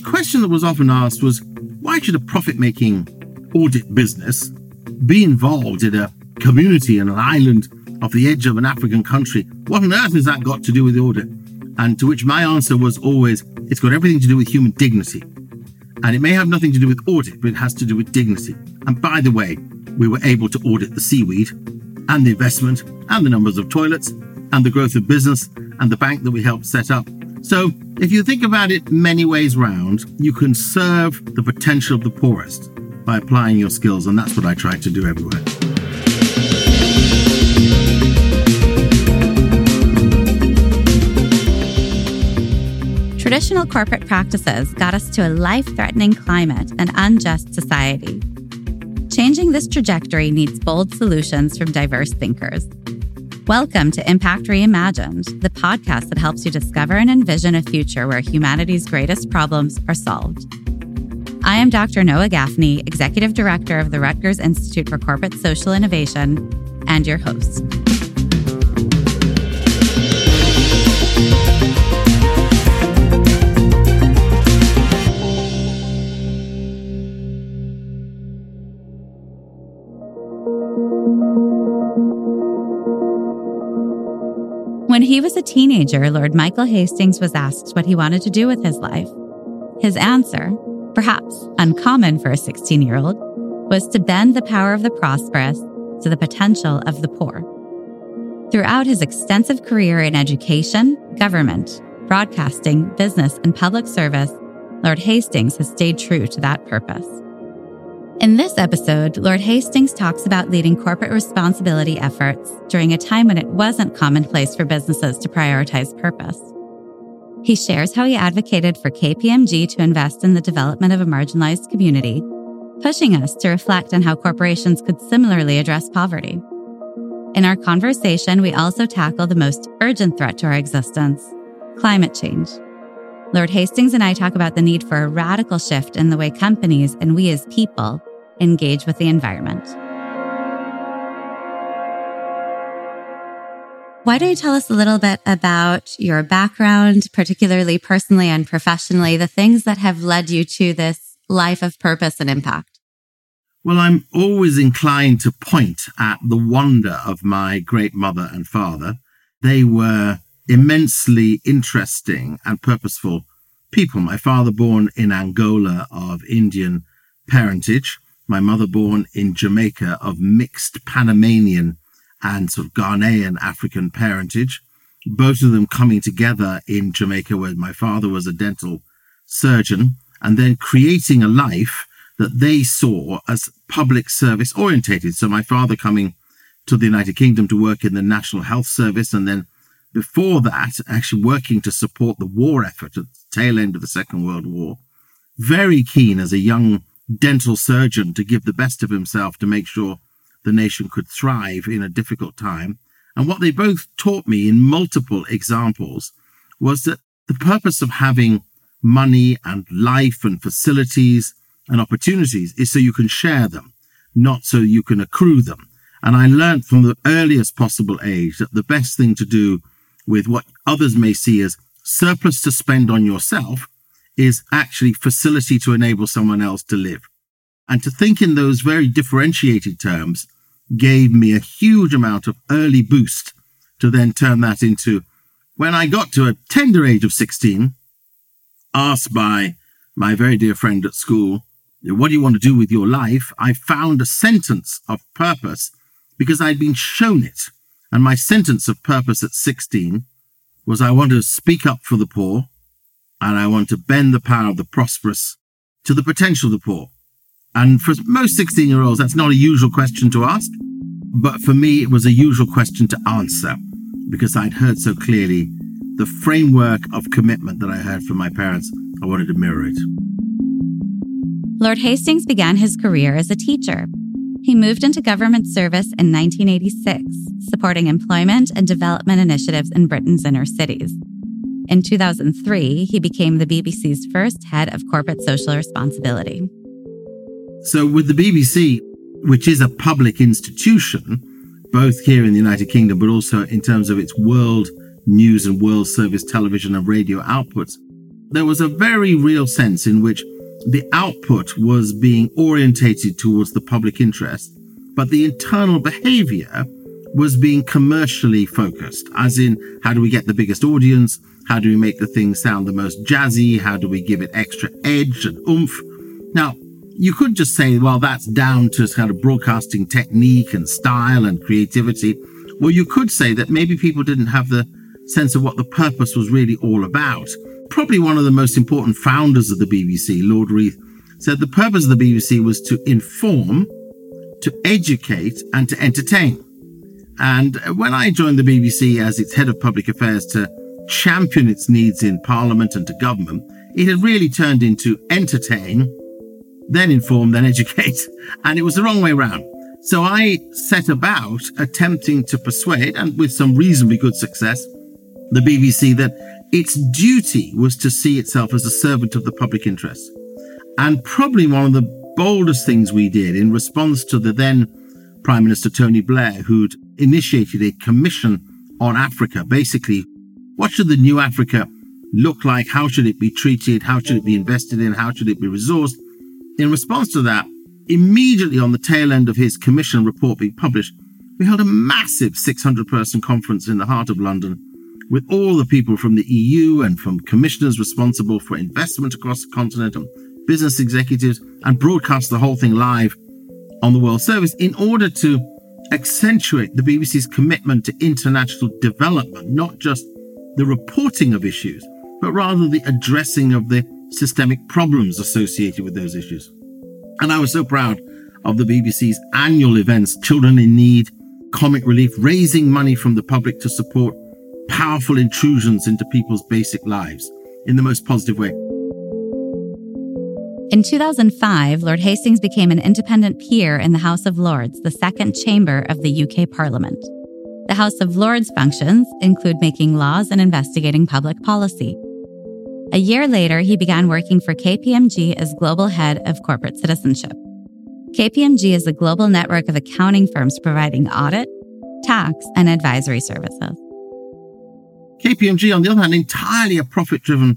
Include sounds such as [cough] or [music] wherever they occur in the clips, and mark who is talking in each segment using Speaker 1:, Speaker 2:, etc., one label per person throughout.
Speaker 1: the question that was often asked was why should a profit making audit business be involved in a community in an island off the edge of an African country? What on earth has that got to do with the audit? And to which my answer was always it's got everything to do with human dignity. And it may have nothing to do with audit, but it has to do with dignity. And by the way, we were able to audit the seaweed and the investment and the numbers of toilets and the growth of business and the bank that we helped set up. So, if you think about it many ways round, you can serve the potential of the poorest by applying your skills, and that's what I try to do everywhere.
Speaker 2: Traditional corporate practices got us to a life threatening climate and unjust society. Changing this trajectory needs bold solutions from diverse thinkers. Welcome to Impact Reimagined, the podcast that helps you discover and envision a future where humanity's greatest problems are solved. I am Dr. Noah Gaffney, Executive Director of the Rutgers Institute for Corporate Social Innovation, and your host. He was a teenager, Lord Michael Hastings was asked what he wanted to do with his life. His answer, perhaps uncommon for a 16 year old, was to bend the power of the prosperous to the potential of the poor. Throughout his extensive career in education, government, broadcasting, business, and public service, Lord Hastings has stayed true to that purpose. In this episode, Lord Hastings talks about leading corporate responsibility efforts during a time when it wasn't commonplace for businesses to prioritize purpose. He shares how he advocated for KPMG to invest in the development of a marginalized community, pushing us to reflect on how corporations could similarly address poverty. In our conversation, we also tackle the most urgent threat to our existence climate change. Lord Hastings and I talk about the need for a radical shift in the way companies and we as people engage with the environment. Why don't you tell us a little bit about your background, particularly personally and professionally, the things that have led you to this life of purpose and impact?
Speaker 1: Well, I'm always inclined to point at the wonder of my great mother and father. They were immensely interesting and purposeful people. My father born in Angola of Indian parentage, my mother born in Jamaica of mixed Panamanian and sort of Ghanaian African parentage, both of them coming together in Jamaica where my father was a dental surgeon and then creating a life that they saw as public service orientated. So my father coming to the United Kingdom to work in the National Health Service and then before that actually working to support the war effort at the tail end of the Second World War. Very keen as a young dental surgeon to give the best of himself to make sure the nation could thrive in a difficult time. And what they both taught me in multiple examples was that the purpose of having money and life and facilities and opportunities is so you can share them, not so you can accrue them. And I learned from the earliest possible age that the best thing to do with what others may see as surplus to spend on yourself is actually facility to enable someone else to live. And to think in those very differentiated terms gave me a huge amount of early boost to then turn that into when I got to a tender age of 16, asked by my very dear friend at school, what do you want to do with your life? I found a sentence of purpose because I'd been shown it. And my sentence of purpose at 16 was I want to speak up for the poor and I want to bend the power of the prosperous to the potential of the poor. And for most 16 year olds, that's not a usual question to ask. But for me, it was a usual question to answer because I'd heard so clearly the framework of commitment that I heard from my parents. I wanted to mirror it.
Speaker 2: Lord Hastings began his career as a teacher. He moved into government service in 1986, supporting employment and development initiatives in Britain's inner cities. In 2003, he became the BBC's first head of corporate social responsibility.
Speaker 1: So, with the BBC, which is a public institution, both here in the United Kingdom, but also in terms of its world news and world service television and radio outputs, there was a very real sense in which the output was being orientated towards the public interest, but the internal behavior was being commercially focused, as in, how do we get the biggest audience? How do we make the thing sound the most jazzy? How do we give it extra edge and oomph? Now, you could just say, well, that's down to kind of broadcasting technique and style and creativity. Or you could say that maybe people didn't have the sense of what the purpose was really all about. Probably one of the most important founders of the BBC, Lord Reith, said the purpose of the BBC was to inform, to educate, and to entertain. And when I joined the BBC as its head of public affairs to champion its needs in Parliament and to government, it had really turned into entertain, then inform, then educate. [laughs] And it was the wrong way around. So I set about attempting to persuade, and with some reasonably good success, the BBC that its duty was to see itself as a servant of the public interest. And probably one of the boldest things we did in response to the then Prime Minister Tony Blair, who'd initiated a commission on Africa. Basically, what should the new Africa look like? How should it be treated? How should it be invested in? How should it be resourced? In response to that, immediately on the tail end of his commission report being published, we held a massive 600 person conference in the heart of London with all the people from the EU and from commissioners responsible for investment across the continent and business executives and broadcast the whole thing live on the World Service in order to accentuate the BBC's commitment to international development, not just the reporting of issues, but rather the addressing of the systemic problems associated with those issues. And I was so proud of the BBC's annual events, Children in Need, Comic Relief, raising money from the public to support powerful intrusions into people's basic lives in the most positive way.
Speaker 2: In 2005, Lord Hastings became an independent peer in the House of Lords, the second chamber of the UK Parliament. The House of Lords functions include making laws and investigating public policy. A year later, he began working for KPMG as global head of corporate citizenship. KPMG is a global network of accounting firms providing audit, tax, and advisory services.
Speaker 1: KPMG, on the other hand, entirely a profit driven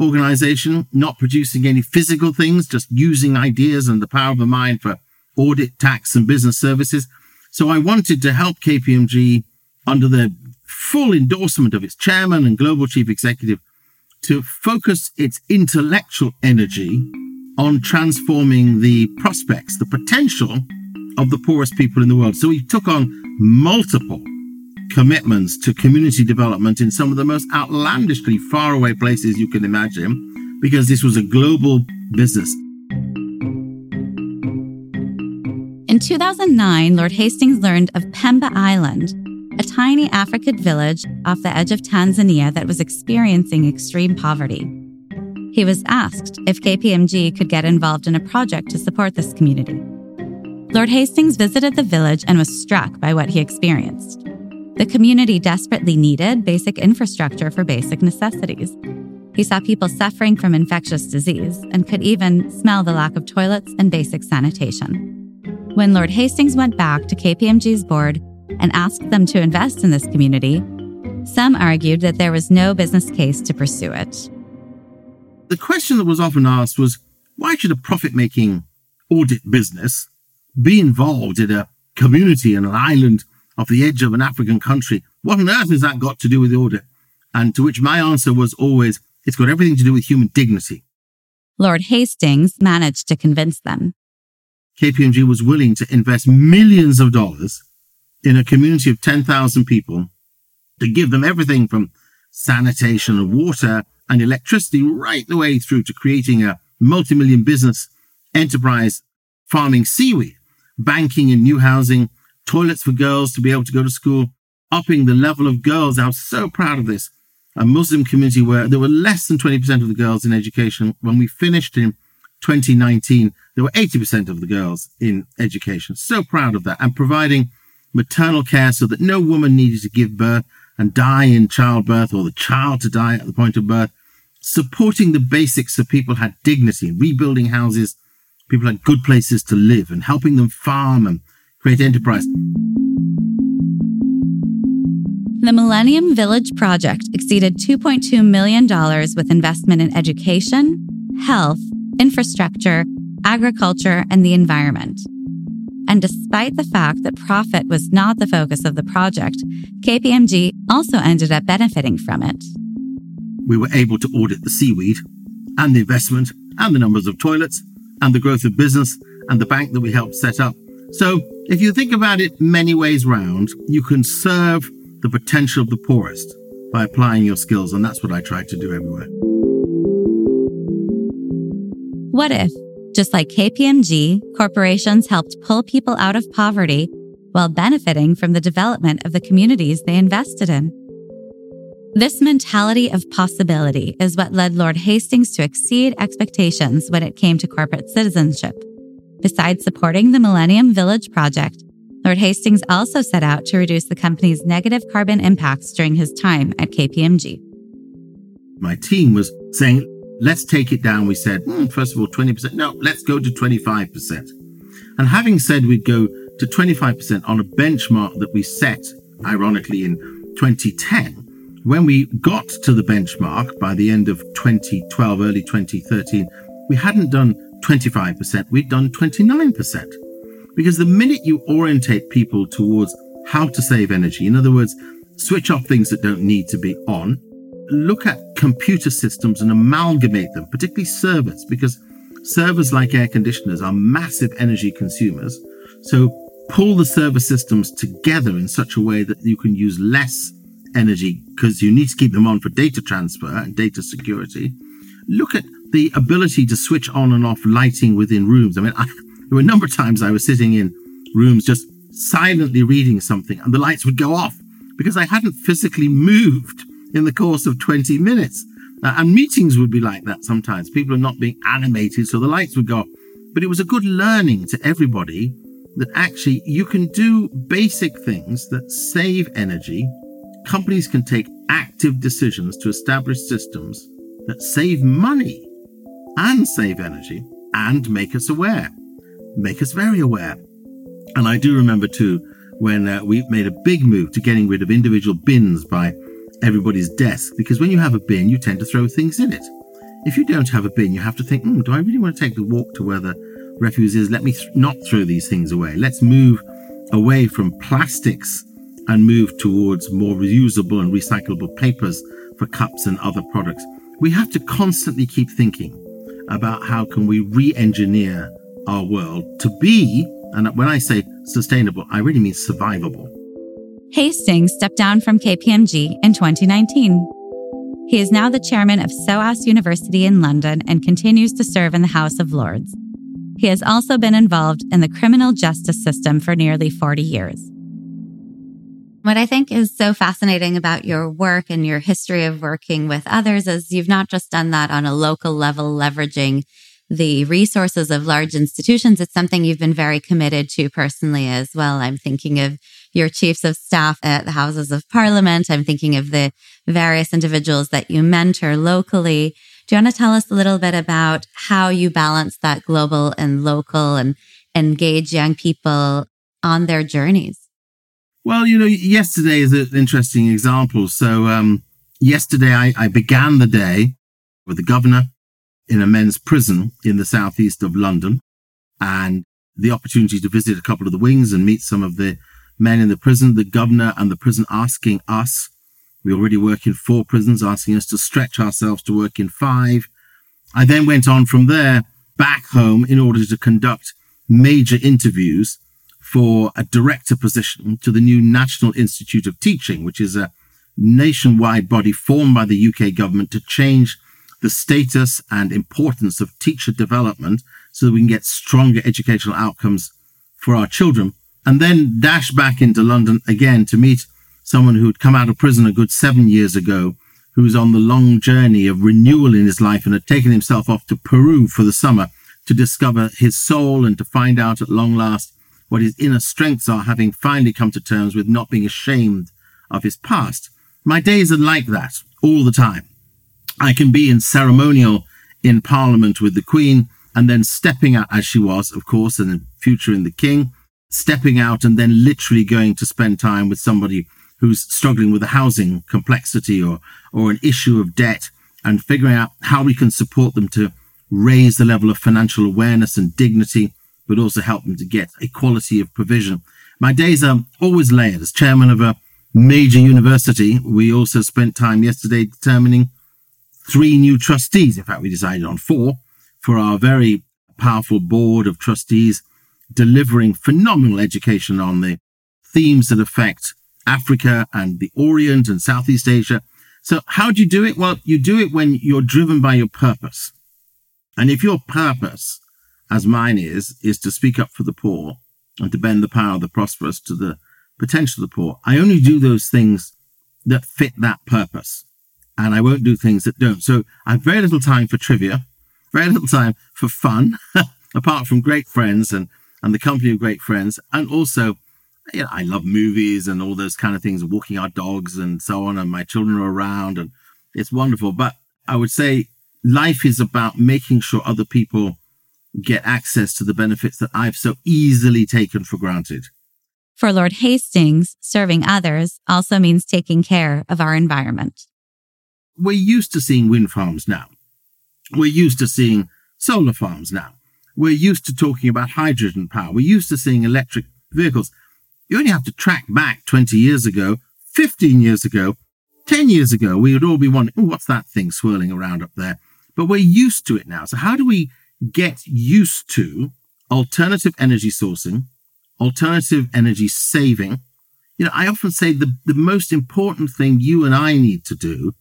Speaker 1: organization, not producing any physical things, just using ideas and the power of the mind for audit, tax, and business services. So I wanted to help KPMG under the full endorsement of its chairman and global chief executive to focus its intellectual energy on transforming the prospects, the potential of the poorest people in the world. So we took on multiple commitments to community development in some of the most outlandishly faraway places you can imagine, because this was a global business.
Speaker 2: In 2009, Lord Hastings learned of Pemba Island, a tiny African village off the edge of Tanzania that was experiencing extreme poverty. He was asked if KPMG could get involved in a project to support this community. Lord Hastings visited the village and was struck by what he experienced. The community desperately needed basic infrastructure for basic necessities. He saw people suffering from infectious disease and could even smell the lack of toilets and basic sanitation. When Lord Hastings went back to KPMG's board and asked them to invest in this community, some argued that there was no business case to pursue it.
Speaker 1: The question that was often asked was why should a profit making audit business be involved in a community and an island off the edge of an African country. What on earth has that got to do with the audit? And to which my answer was always, it's got everything to do with human dignity.
Speaker 2: Lord Hastings managed to convince them.
Speaker 1: KPMG was willing to invest millions of dollars in a community of 10,000 people to give them everything from sanitation and water and electricity right the way through to creating a multi-million business enterprise farming seaweed, banking and new housing, toilets for girls to be able to go to school, upping the level of girls. I was so proud of this. A Muslim community where there were less than 20% of the girls in education. When we finished in 2019, there were 80% of the girls in education. So proud of that. And providing maternal care so that no woman needed to give birth and die in childbirth or the child to die at the point of birth. Supporting the basics so people had dignity, rebuilding houses, people had good places to live and helping them farm and create enterprise.
Speaker 2: The Millennium Village project exceeded $2.2 million with investment in education, health, infrastructure, agriculture, and the environment. And despite the fact that profit was not the focus of the project, KPMG also ended up benefiting from it.
Speaker 1: We were able to audit the seaweed and the investment and the numbers of toilets and the growth of business and the bank that we helped set up. So if you think about it many ways round, you can serve the potential of the poorest by applying your skills. And that's what I try to do everywhere.
Speaker 2: What if just like KPMG, corporations helped pull people out of poverty while benefiting from the development of the communities they invested in. This mentality of possibility is what led Lord Hastings to exceed expectations when it came to corporate citizenship. Besides supporting the Millennium Village project, Lord Hastings also set out to reduce the company's negative carbon impacts during his time at KPMG.
Speaker 1: My team was saying, Let's take it down. We said, hmm, first of all, 20%. No, let's go to 25%. And having said we'd go to 25% on a benchmark that we set, ironically, in 2010, when we got to the benchmark by the end of 2012, early 2013, we hadn't done 25%, we'd done 29%. Because the minute you orientate people towards how to save energy, in other words, switch off things that don't need to be on, look at computer systems and amalgamate them, particularly servers, because servers like air conditioners are massive energy consumers. So pull the server systems together in such a way that you can use less energy because you need to keep them on for data transfer and data security. Look at the ability to switch on and off lighting within rooms. I mean, I, [laughs] there were a number of times I was sitting in rooms just silently reading something and the lights would go off because I hadn't physically moved in the course of 20 minutes. Uh, and meetings would be like that sometimes. People are not being animated, so the lights would go. But it was a good learning to everybody that actually you can do basic things that save energy. Companies can take active decisions to establish systems that save money and save energy and make us aware, make us very aware. And I do remember too when uh, we made a big move to getting rid of individual bins by everybody's desk because when you have a bin, you tend to throw things in it. If you don't have a bin, you have to think, hmm, do I really want to take the walk to where the refuse is? Let me th- not throw these things away. Let's move away from plastics and move towards more reusable and recyclable papers for cups and other products. We have to constantly keep thinking about how can we re-engineer our world to be, and when I say sustainable, I really mean survivable.
Speaker 2: Hastings stepped down from KPMG in 2019. He is now the chairman of SOAS University in London and continues to serve in the House of Lords. He has also been involved in the criminal justice system for nearly 40 years. What I think is so fascinating about your work and your history of working with others is you've not just done that on a local level, leveraging the resources of large institutions. It's something you've been very committed to personally as well. I'm thinking of your chiefs of staff at the Houses of Parliament. I'm thinking of the various individuals that you mentor locally. Do you want to tell us a little bit about how you balance that global and local and engage young people on their journeys?
Speaker 1: Well, you know, yesterday is an interesting example. So, um, yesterday I, I began the day with the governor in a men's prison in the southeast of London and the opportunity to visit a couple of the wings and meet some of the men in the prison, the governor and the prison asking us, we already work in four prisons, asking us to stretch ourselves to work in five. I then went on from there back home in order to conduct major interviews for a director position to the new National Institute of Teaching, which is a nationwide body formed by the UK government to change the status and importance of teacher development so that we can get stronger educational outcomes for our children and then dash back into London again to meet someone who had come out of prison a good seven years ago, who was on the long journey of renewal in his life and had taken himself off to Peru for the summer to discover his soul and to find out at long last what his inner strengths are, having finally come to terms with not being ashamed of his past. My days are like that all the time. I can be in ceremonial in Parliament with the Queen and then stepping out as she was, of course, in the future in the King, stepping out and then literally going to spend time with somebody who's struggling with a housing complexity or, or an issue of debt and figuring out how we can support them to raise the level of financial awareness and dignity, but also help them to get equality of provision. My days are always layered. As chairman of a major university, we also spent time yesterday determining three new trustees. In fact, we decided on four for our very powerful board of trustees delivering phenomenal education on the themes that affect Africa and the Orient and Southeast Asia. So how do you do it? Well, you do it when you're driven by your purpose. And if your purpose, as mine is, is to speak up for the poor and to bend the power of the prosperous to the potential of the poor, I only do those things that fit that purpose. And I won't do things that don't. So I have very little time for trivia, very little time for fun, [laughs] apart from great friends and, and the company of great friends. And also, you know, I love movies and all those kind of things, walking our dogs and so on. And my children are around and it's wonderful. But I would say life is about making sure other people get access to the benefits that I've so easily taken for granted.
Speaker 2: For Lord Hastings, serving others also means taking care of our environment.
Speaker 1: We're used to seeing wind farms now. We're used to seeing solar farms now. We're used to talking about hydrogen power. We're used to seeing electric vehicles. You only have to track back 20 years ago, 15 years ago, 10 years ago. We would all be wondering, oh, what's that thing swirling around up there? but we're used to it now. So how do we get used to alternative energy sourcing, alternative energy saving? You know, I often say the, the most important thing you and I need to do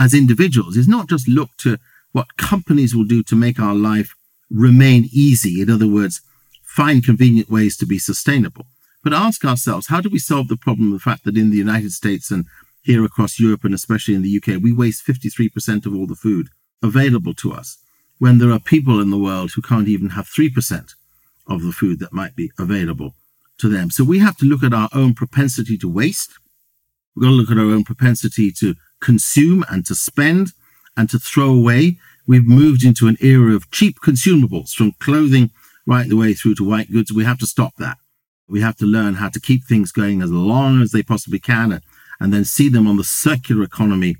Speaker 1: as individuals is not just look to what companies will do to make our life remain easy. In other words, find convenient ways to be sustainable, but ask ourselves, how do we solve the problem of the fact that in the United States and here across Europe and especially in the UK, we waste 53% of all the food available to us when there are people in the world who can't even have 3% of the food that might be available to them. So we have to look at our own propensity to waste. We've got to look at our own propensity to consume and to spend and to throw away. We've moved into an era of cheap consumables from clothing right the way through to white goods. We have to stop that. We have to learn how to keep things going as long as they possibly can and, and then see them on the circular economy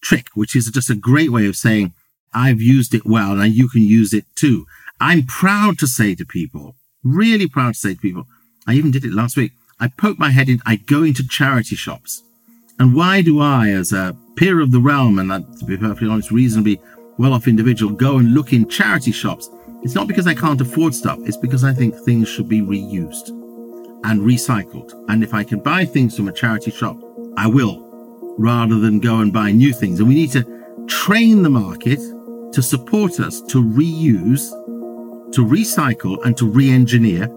Speaker 1: trick, which is just a great way of saying, I've used it well and you can use it too. I'm proud to say to people, really proud to say to people, I even did it last week. I poke my head in, I go into charity shops. And why do I, as a peer of the realm, and that, to be perfectly honest, reasonably well off individual, go and look in charity shops? It's not because I can't afford stuff, it's because I think things should be reused and recycled. And if I can buy things from a charity shop, I will, rather than go and buy new things. And we need to train the market to support us to reuse, to recycle, and to re engineer.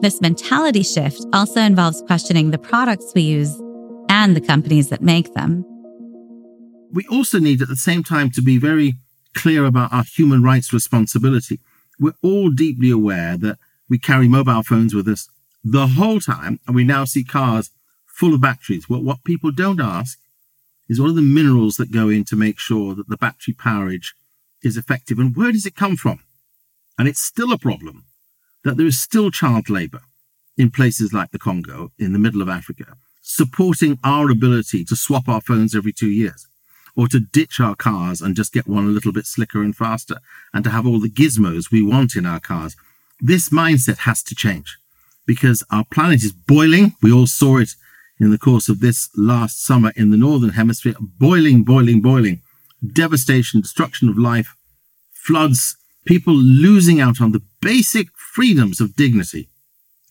Speaker 2: This mentality shift also involves questioning the products we use and the companies that make them.
Speaker 1: We also need at the same time to be very clear about our human rights responsibility. We're all deeply aware that we carry mobile phones with us the whole time, and we now see cars full of batteries. Well, what people don't ask is what are the minerals that go in to make sure that the battery powerage is effective and where does it come from? And it's still a problem that there is still child labor in places like the Congo, in the middle of Africa, supporting our ability to swap our phones every two years or to ditch our cars and just get one a little bit slicker and faster and to have all the gizmos we want in our cars. This mindset has to change because our planet is boiling. We all saw it in the course of this last summer in the Northern Hemisphere, boiling, boiling, boiling, devastation, destruction of life, floods, people losing out on the basic freedoms of dignity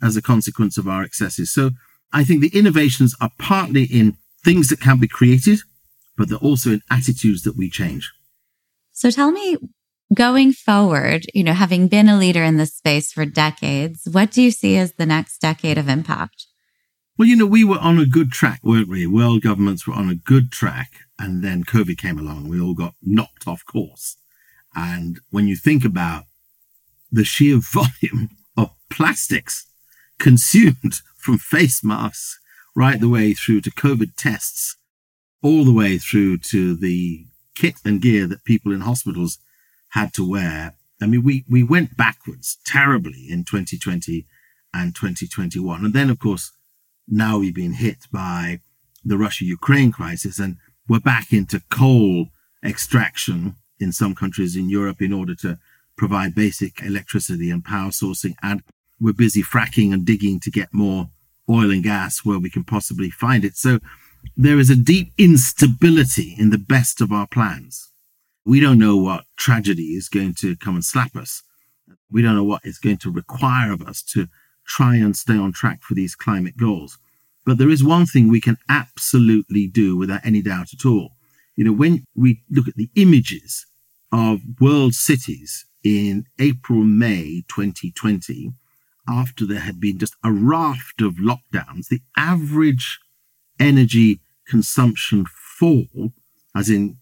Speaker 1: as a consequence of our excesses. So I think the innovations are partly in things that can be created, but they're also in attitudes that we change.
Speaker 2: So tell me, going forward, you know, having been a leader in this space for decades, what do you see as the next decade of impact?
Speaker 1: Well, you know, we were on a good track, weren't we? World governments were on a good track. And then COVID came along. We all got knocked off course. And when you think about the sheer [laughs] volume of plastics consumed from face masks right the way through to COVID tests, all the way through to the kit and gear that people in hospitals had to wear. I mean, we, we went backwards terribly in 2020 and 2021. And then, of course, now we've been hit by the Russia Ukraine crisis. And we're back into coal extraction in some countries in Europe in order to provide basic electricity and power sourcing. And we're busy fracking and digging to get more oil and gas where we can possibly find it. So there is a deep instability in the best of our plans. We don't know what tragedy is going to come and slap us. We don't know what it's going to require of us to try and stay on track for these climate goals. But there is one thing we can absolutely do without any doubt at all. You know, when we look at the images of world cities in April, May 2020, after there had been just a raft of lockdowns, the average energy consumption fall, as in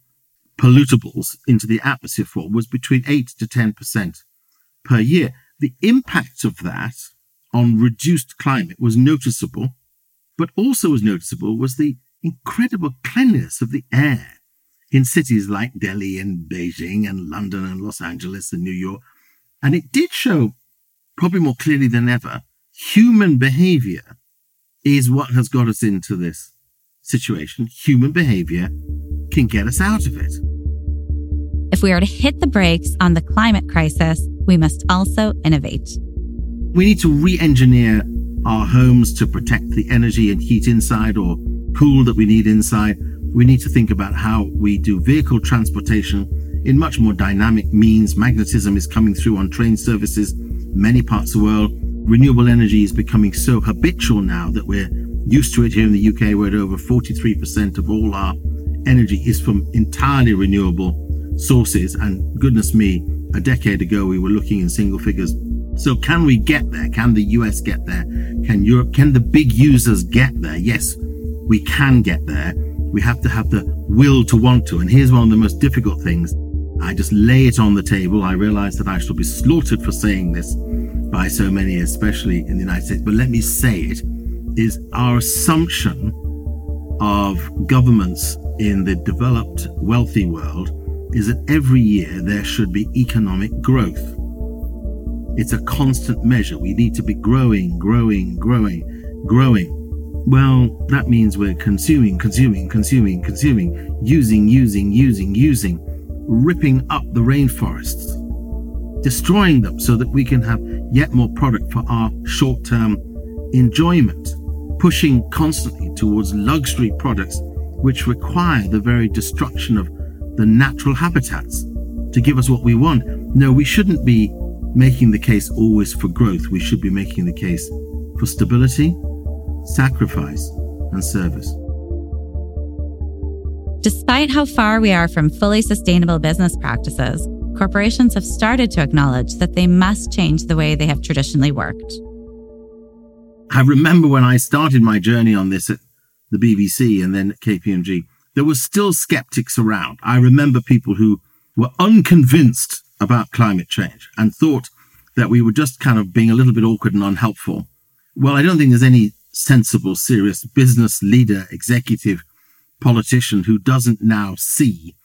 Speaker 1: pollutables into the atmosphere fall, was between 8 to 10% per year. The impact of that on reduced climate was noticeable, but also was noticeable was the incredible cleanliness of the air in cities like Delhi and Beijing and London and Los Angeles and New York. And it did show, probably more clearly than ever, human behavior is what has got us into this situation. Human behavior can get us out of it.
Speaker 2: If we are to hit the brakes on the climate crisis, we must also innovate.
Speaker 1: We need to re engineer our homes to protect the energy and heat inside or cool that we need inside. We need to think about how we do vehicle transportation in much more dynamic means. Magnetism is coming through on train services, many parts of the world. Renewable energy is becoming so habitual now that we're used to it here in the UK, where over 43% of all our energy is from entirely renewable sources. And goodness me, a decade ago, we were looking in single figures. So can we get there? Can the US get there? Can Europe, can the big users get there? Yes, we can get there. We have to have the will to want to. And here's one of the most difficult things. I just lay it on the table. I realize that I shall be slaughtered for saying this by so many, especially in the United States, but let me say it is our assumption of governments in the developed, wealthy world is that every year there should be economic growth. It's a constant measure. We need to be growing, growing, growing, growing. Well, that means we're consuming, consuming, consuming, consuming, using, using, using, using, ripping up the rainforests, destroying them so that we can have yet more product for our short term enjoyment, pushing constantly towards luxury products which require the very destruction of the natural habitats to give us what we want. No, we shouldn't be making the case always for growth. We should be making the case for stability, sacrifice, and service.
Speaker 2: Despite how far we are from fully sustainable business practices, corporations have started to acknowledge that they must change the way they have traditionally worked.
Speaker 1: I remember when I started my journey on this at the BBC and then at KPMG, there were still skeptics around. I remember people who were unconvinced about climate change and thought that we were just kind of being a little bit awkward and unhelpful. Well, I don't think there's any sensible, serious business leader, executive, politician who doesn't now see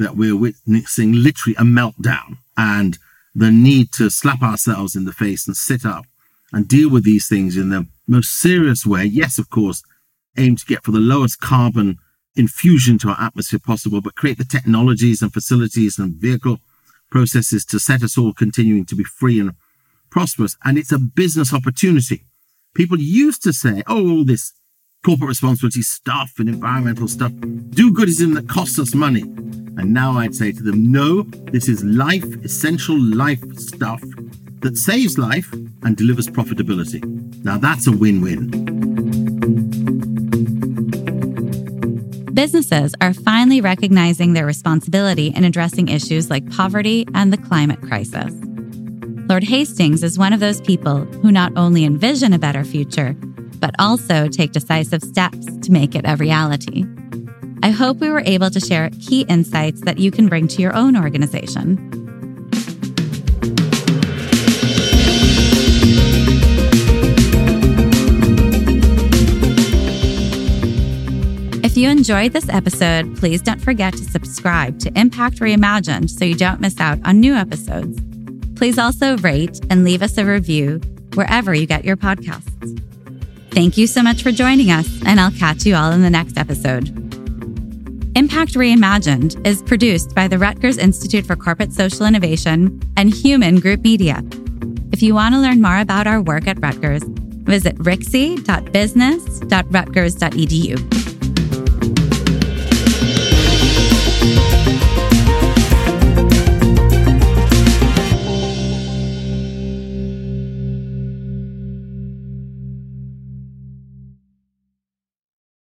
Speaker 1: that we're witnessing literally a meltdown and the need to slap ourselves in the face and sit up and deal with these things in the most serious way. Yes, of course, aim to get for the lowest carbon infusion to our atmosphere possible, but create the technologies and facilities and vehicle processes to set us all continuing to be free and prosperous. And it's a business opportunity. People used to say, oh, all this corporate responsibility stuff and environmental stuff, do goodism that costs us money. And now I'd say to them, no, this is life, essential life stuff that saves life and delivers profitability. Now that's a win win
Speaker 2: businesses are finally recognizing their responsibility in addressing issues like poverty and the climate crisis. Lord Hastings is one of those people who not only envision a better future, but also take decisive steps to make it a reality. I hope we were able to share key insights that you can bring to your own organization. If you enjoyed this episode, please don't forget to subscribe to Impact Reimagined so you don't miss out on new episodes. Please also rate and leave us a review wherever you get your podcasts. Thank you so much for joining us, and I'll catch you all in the next episode. Impact Reimagined is produced by the Rutgers Institute for Corporate Social Innovation and Hueman Group Media. If you want to learn more about our work at Rutgers, visit ricsi.business.rutgers.edu.